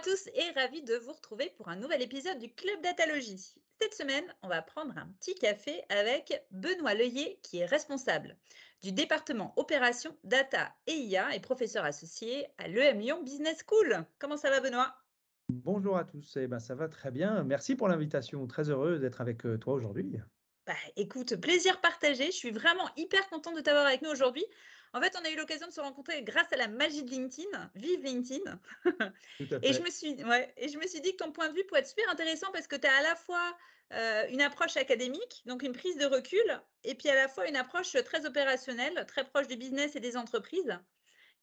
à tous et ravi de vous retrouver pour un nouvel épisode du Club Datalogie. Cette semaine, on va prendre un petit café avec Benoît Leuillet, qui est responsable du département Opération Data et IA et professeur associé à l'EM Lyon Business School. Comment ça va, Benoît? Bonjour à tous. Eh ben, ça va très bien. Merci pour l'invitation. Très heureux d'être avec euh, toi aujourd'hui. Bah, écoute, plaisir partagé. Je suis vraiment hyper contente de t'avoir avec nous aujourd'hui. En fait, on a eu l'occasion de se rencontrer grâce à la magie de LinkedIn. Vive LinkedIn et, je me suis, ouais, et je me suis dit que ton point de vue pourrait être super intéressant parce que tu as à la fois euh, une approche académique, donc une prise de recul, et puis à la fois une approche très opérationnelle, très proche du business et des entreprises.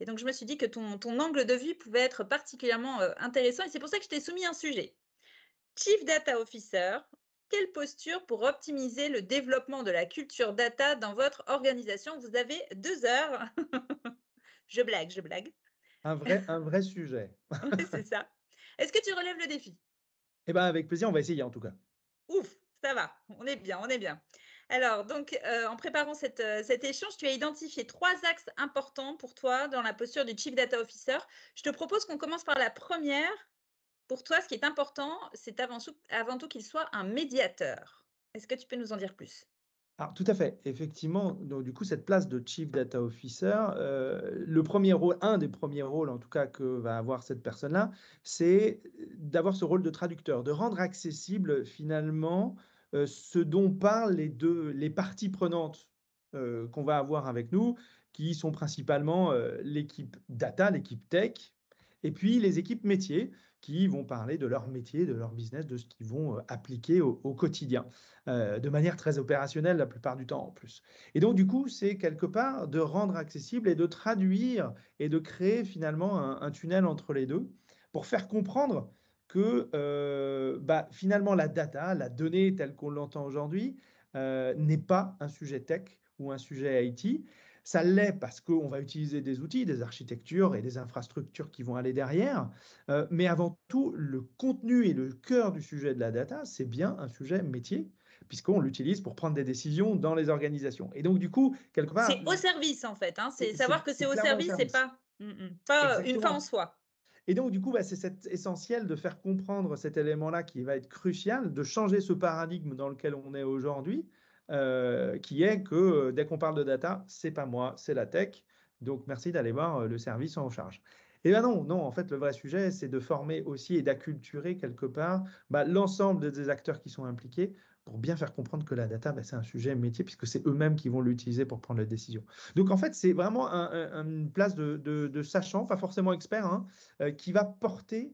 Et donc, je me suis dit que ton, ton angle de vue pouvait être particulièrement euh, intéressant. Et c'est pour ça que je t'ai soumis un sujet. Chief Data Officer, quelle posture pour optimiser le développement de la culture data dans votre organisation? Vous avez deux heures. je blague, je blague. Un vrai, un vrai sujet. c'est ça. Est-ce que tu relèves le défi? Eh bien, avec plaisir, on va essayer en tout cas. Ouf, ça va. On est bien, on est bien. Alors, donc, euh, en préparant cette, euh, cet échange, tu as identifié trois axes importants pour toi dans la posture du Chief Data Officer. Je te propose qu'on commence par la première, pour toi, ce qui est important, c'est avant, tout qu'il soit un médiateur. Est-ce que tu peux nous en dire plus? Alors, tout à fait. Effectivement, donc, du coup, cette place de Chief Data Officer, euh, le premier rôle, un des premiers rôles en tout cas que va avoir cette personne-là, c'est d'avoir ce rôle de traducteur, de rendre accessible finalement euh, ce dont parlent les deux, les parties prenantes euh, qu'on va avoir avec nous, qui sont principalement l'équipe data, l'équipe tech, et puis les équipes métiers qui vont parler de leur métier, de leur business, de ce qu'ils vont euh, appliquer au, quotidien, euh, de manière très opérationnelle la plupart du temps en plus. Et donc du coup, c'est quelque part de rendre accessible et de traduire et de créer finalement un, tunnel entre les deux pour faire comprendre que euh, bah, finalement la data, la donnée telle qu'on l'entend aujourd'hui, n'est pas un sujet tech ou un sujet IT, ça l'est parce qu'on va utiliser des outils, des architectures et des infrastructures qui vont aller derrière. Euh, mais avant tout, le contenu et le cœur du sujet de la data, c'est bien un sujet métier, puisqu'on l'utilise pour prendre des décisions dans les organisations. Et donc, du coup, quelque part. C'est au service, en fait. Hein. C'est savoir que c'est au service, c'est pas, mm, mm. pas une fin en soi. Et donc, du coup, bah, c'est essentiel de faire comprendre cet élément-là qui va être crucial, de changer ce paradigme dans lequel on est aujourd'hui, euh, qui est que euh, dès qu'on parle de data, c'est pas moi, c'est la tech. Donc merci d'aller voir euh, le service en charge. Et bien non, non, en fait, le vrai sujet, c'est de former aussi et d'acculturer quelque part bah, l'ensemble des acteurs qui sont impliqués pour bien faire comprendre que la data, bah, c'est un sujet métier, puisque c'est eux-mêmes qui vont l'utiliser pour prendre les décisions. Donc en fait, c'est vraiment une place de, sachant, pas forcément expert, hein, qui va porter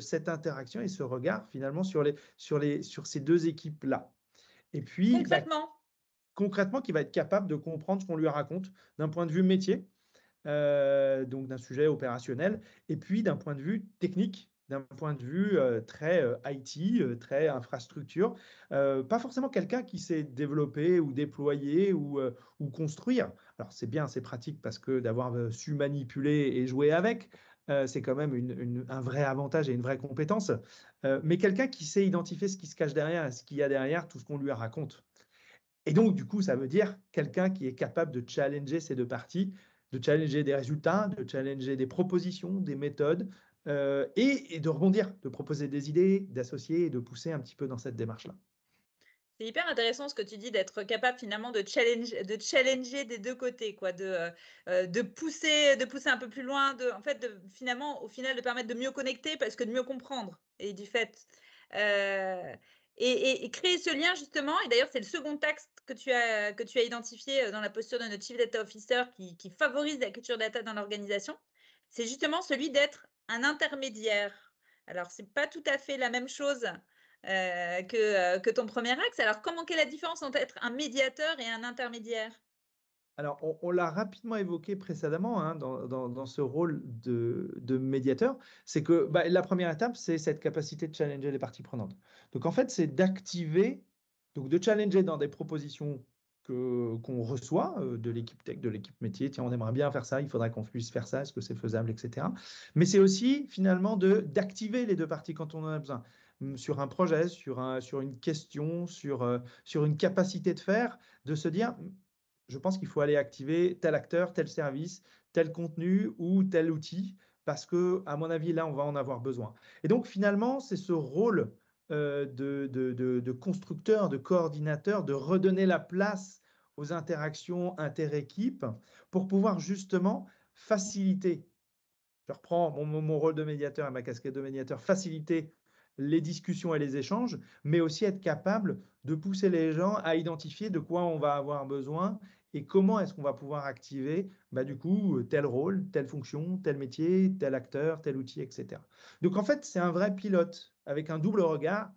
cette interaction et ce regard finalement sur ces deux équipes-là. Et puis, bah, concrètement, concrètement, qui va être capable de comprendre ce qu'on lui raconte d'un point de vue métier, euh, donc d'un sujet opérationnel, et puis d'un point de vue technique, d'un point de vue euh, très euh, IT, très infrastructure. pas forcément quelqu'un qui sait développer ou déployer ou, ou construire. Alors c'est bien, c'est pratique parce que d'avoir su manipuler et jouer avec, euh, c'est quand même un vrai avantage et une vraie compétence. Euh, mais quelqu'un qui sait identifier ce qui se cache derrière, ce qu'il y a derrière, tout ce qu'on lui raconte. Et donc, du coup, ça veut dire quelqu'un qui est capable de challenger ces deux parties, de challenger des résultats, de challenger des propositions, des méthodes, euh, et, de rebondir, de proposer des idées, d'associer et de pousser un petit peu dans cette démarche-là. C'est hyper intéressant ce que tu dis d'être capable finalement de challenger, de challenger des deux côtés, quoi, de, euh, euh, de, pousser, de pousser un peu plus loin, de, en fait, finalement, au final, de permettre de mieux connecter parce que de mieux comprendre. Et du fait. Euh, et, créer ce lien justement, et d'ailleurs c'est le second axe que tu as, que tu as identifié dans la posture de notre Chief Data Officer qui, qui favorise la culture data dans l'organisation, c'est justement celui d'être un intermédiaire. Alors, ce n'est pas tout à fait la même chose euh, que, euh, que, ton premier axe. Alors, comment quelle est la différence entre être un médiateur et un intermédiaire? Alors, on, l'a rapidement évoqué précédemment hein, dans, ce rôle de, de médiateur, c'est que bah, la première étape, c'est cette capacité de challenger les parties prenantes. Donc, en fait, c'est d'activer, donc de challenger dans des propositions qu'on reçoit euh, de l'équipe tech, de l'équipe métier. Tiens, on aimerait bien faire ça, il faudrait qu'on puisse faire ça, est-ce que c'est faisable, etc. Mais c'est aussi finalement d'activer les deux parties quand on en a besoin sur un projet, sur, un, sur une question, sur, euh, sur une capacité de faire, de se dire, je pense qu'il faut aller activer tel acteur, tel service, tel contenu ou tel outil parce que, à mon avis, là, on va en avoir besoin. Et donc, finalement, c'est ce rôle euh, de, de, constructeur, de coordinateur, de redonner la place aux interactions inter-équipes pour pouvoir justement faciliter, je reprends mon, mon, rôle de médiateur et ma casquette de médiateur, faciliter les discussions et les échanges, mais aussi être capable de pousser les gens à identifier de quoi on va avoir besoin et comment est-ce qu'on va pouvoir activer bah, du coup tel rôle, telle fonction, tel métier, tel acteur, tel outil, etc. Donc en fait, c'est un vrai pilote avec un double regard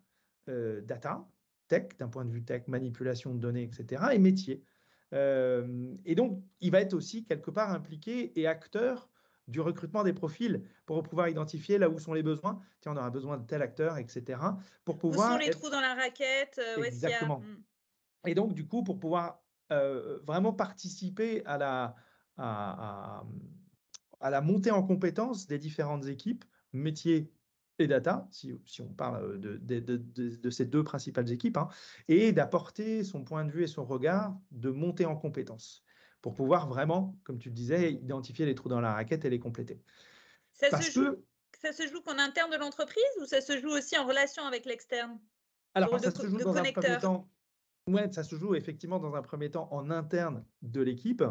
euh, data, tech, d'un point de vue tech, manipulation de données, etc., et métier. Euh, et donc, il va être aussi quelque part impliqué et acteur du recrutement des profils pour pouvoir identifier là où sont les besoins. Tiens, on aura besoin de tel acteur, etc. Pour pouvoir. Où sont les trous dans la raquette euh, Exactement. Hmm. Et donc, du coup, pour pouvoir euh, vraiment participer à la, à, à, la montée en compétence des différentes équipes, métiers et data, si, si on parle de, de, de, de, ces deux principales équipes, hein, et d'apporter son point de vue et son regard de monter en compétence pour pouvoir vraiment, comme tu le disais, identifier les trous dans la raquette et les compléter. Ça, se, joue, ça se joue qu'en interne de l'entreprise ou ça se joue aussi en relation avec l'externe? Alors, ça se joue dans un premier temps. Ouais, ça se joue effectivement dans un premier temps en interne de l'équipe,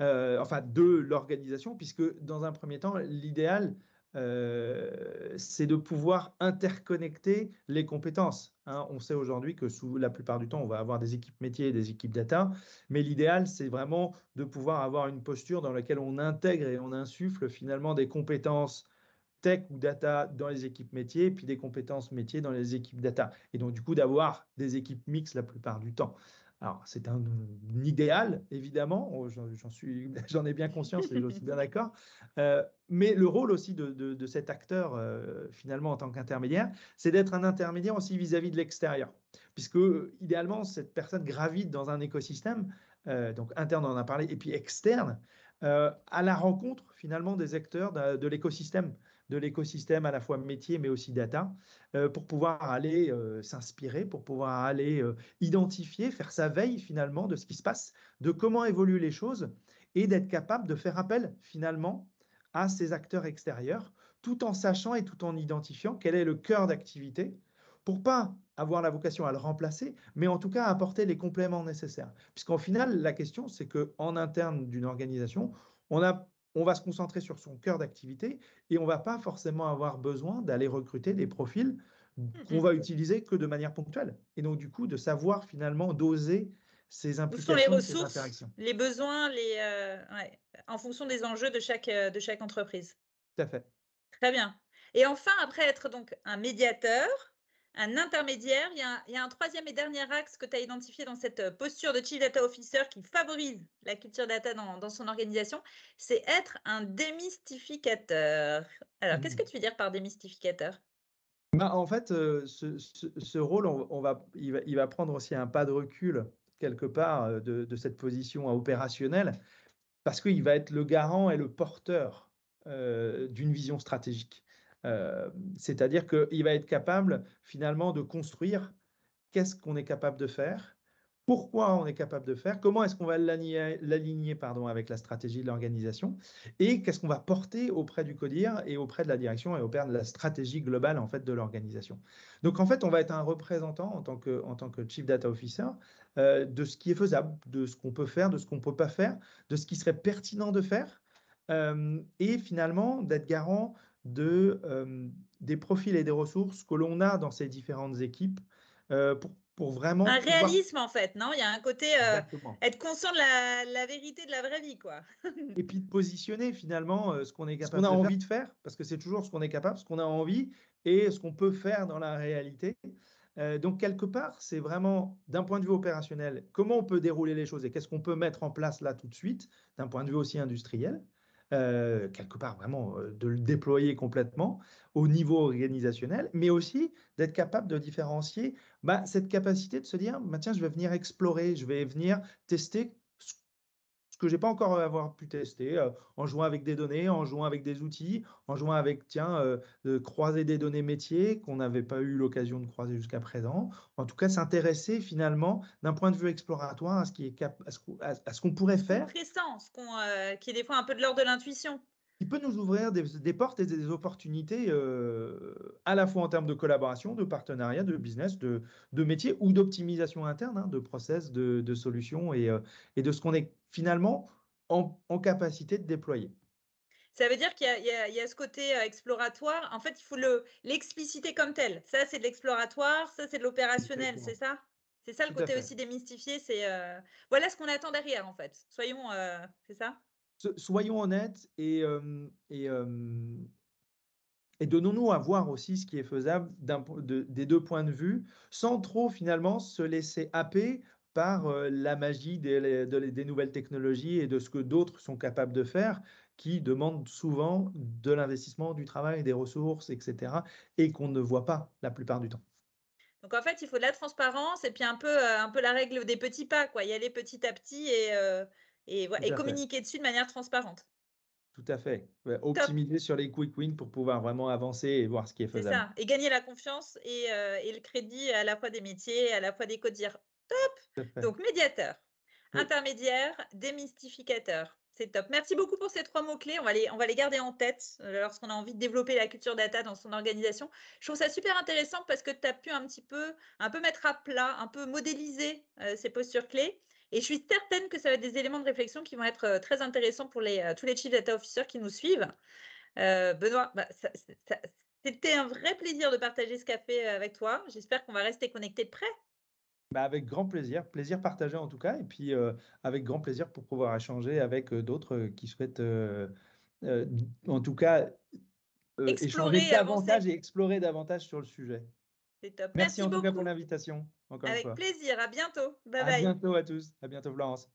euh, enfin de l'organisation, puisque dans un premier temps, l'idéal, euh, c'est de pouvoir interconnecter les compétences. Hein. On sait aujourd'hui que sous la plupart du temps, on va avoir des équipes métiers et des équipes data, mais l'idéal, c'est vraiment de pouvoir avoir une posture dans laquelle on intègre et on insuffle finalement des compétences tech ou data dans les équipes métiers, puis des compétences métiers dans les équipes data. Et donc, du coup, d'avoir des équipes mixtes la plupart du temps. Alors, c'est un, idéal, évidemment, oh, j'en suis, j'en ai bien conscience et je suis bien d'accord. Euh, mais le rôle aussi de, cet acteur, euh, finalement, en tant qu'intermédiaire, c'est d'être un intermédiaire aussi vis-à-vis de l'extérieur. Puisque, idéalement, cette personne gravite dans un écosystème, euh, donc interne, on en a parlé, et puis externe, à la rencontre, finalement, des acteurs de l'écosystème de l'écosystème à la fois métier mais aussi data euh, pour pouvoir aller euh, s'inspirer, pour pouvoir aller euh, identifier, faire sa veille finalement de ce qui se passe, de comment évoluent les choses et d'être capable de faire appel finalement à ces acteurs extérieurs tout en sachant et tout en identifiant quel est le cœur d'activité pour pas avoir la vocation à le remplacer, mais en tout cas apporter les compléments nécessaires. Puisqu'en final, la question, c'est qu'en interne d'une organisation, on a on va se concentrer sur son cœur d'activité et on va pas forcément avoir besoin d'aller recruter des profils mmh, qu'on va mmh. utiliser que de manière ponctuelle. Et donc, du coup, de savoir finalement doser ces implications, les ressources, les besoins, les, euh, en fonction des enjeux de chaque, euh, de chaque entreprise. Tout à fait. Très bien. Et enfin, après être donc un médiateur, un intermédiaire. Il y, a un, troisième et dernier axe que tu as identifié dans cette euh, posture de Chief Data Officer qui favorise la culture data dans, son organisation, c'est être un démystificateur. Alors, qu'est-ce que tu veux dire par démystificateur? Bah, En fait, euh, ce, rôle, on, va, il, va, prendre aussi un pas de recul quelque part euh, de, cette position opérationnelle parce qu'il va être le garant et le porteur d'une vision stratégique. Euh, c'est-à-dire qu'il va être capable finalement de construire qu'est-ce qu'on est capable de faire, pourquoi on est capable de faire, comment est-ce qu'on va l'aligner pardon, avec la stratégie de l'organisation et qu'est-ce qu'on va porter auprès du CODIR et auprès de la direction et auprès de la stratégie globale en fait de l'organisation. Donc en fait, on va être un représentant en tant que, en tant que Chief Data Officer euh, de ce qui est faisable, de ce qu'on peut faire, de ce qu'on ne peut pas faire, de ce qui serait pertinent de faire euh, et finalement d'être garant de, euh, des profils et des ressources que l'on a dans ces différentes équipes euh, pour, pour, vraiment. Un réalisme, en fait, non? Il y a un côté euh, être conscient de la, la, vérité de la vraie vie, quoi. et puis de positionner finalement ce qu'on est capable, ce qu'on a envie de faire, parce que c'est toujours ce qu'on est capable, ce qu'on a envie et ce qu'on peut faire dans la réalité. donc, quelque part, c'est vraiment d'un point de vue opérationnel, comment on peut dérouler les choses et qu'est-ce qu'on peut mettre en place là tout de suite, d'un point de vue aussi industriel. Euh, quelque part vraiment euh, de le déployer complètement au niveau organisationnel, mais aussi d'être capable de différencier bah, cette capacité de se dire, bah, tiens, je vais venir explorer, je vais venir tester ce que j'ai pas encore euh, avoir pu tester, euh, en jouant avec des données, en jouant avec des outils, en jouant avec, tiens, euh, de croiser des données métiers qu'on n'avait pas eu l'occasion de croiser jusqu'à présent. En tout cas, s'intéresser finalement d'un point de vue exploratoire à ce qui est à qu'on pourrait faire. Intéressant, ce qu'on, qui est des fois un peu de l'ordre de l'intuition. Qui peut nous ouvrir des, portes et des opportunités euh, à la fois en termes de collaboration, de partenariat, de business, de, de métier ou d'optimisation interne, hein, de process, de, solutions et, euh, et, de ce qu'on est finalement en, capacité de déployer. Ça veut dire qu'il y, a ce côté euh, exploratoire. En fait, il faut l'expliciter comme tel. Ça, c'est de l'exploratoire, ça, c'est de l'opérationnel, c'est ça? C'est ça le côté aussi démystifié. C'est Voilà ce qu'on attend derrière, en fait. Soyons, c'est ça? Soyons honnêtes et, donnons-nous à voir aussi ce qui est faisable des deux points de vue, sans trop finalement se laisser happer par la magie des, des, nouvelles technologies et de ce que d'autres sont capables de faire, qui demandent souvent de l'investissement, du travail, des ressources, etc., et qu'on ne voit pas la plupart du temps. Donc en fait, il faut de la transparence et puis un peu, un peu la règle des petits pas, quoi. Y aller petit à petit et, et, communiquer dessus de manière transparente. Tout à fait. optimiser sur les quick wins pour pouvoir vraiment avancer et voir ce qui est faisable. C'est ça. Et gagner la confiance et, euh, le crédit à la fois des métiers, à la fois des codes Top. Donc médiateur, intermédiaire, démystificateur. C'est top. Merci beaucoup pour ces trois mots-clés. On, va les, on va les garder en tête euh, lorsqu'on a envie de développer la culture data dans son organisation. Je trouve ça super intéressant parce que tu as pu un petit peu, un peu mettre à plat, un peu modéliser euh, ces postures clés. Et je suis certaine que ça va être des éléments de réflexion qui vont être très intéressants pour les, tous les Chief Data Officers qui nous suivent. Benoît, bah, c'était un vrai plaisir de partager ce café avec toi. J'espère qu'on va rester connectés de près. Bah avec grand plaisir, plaisir partagé en tout cas, et puis avec grand plaisir pour pouvoir échanger avec d'autres qui souhaitent, en tout cas, échanger davantage et explorer davantage sur le sujet. Top. Merci, en tout cas pour l'invitation. Avec plaisir. À bientôt. Bye à bientôt à tous. À bientôt, Florence.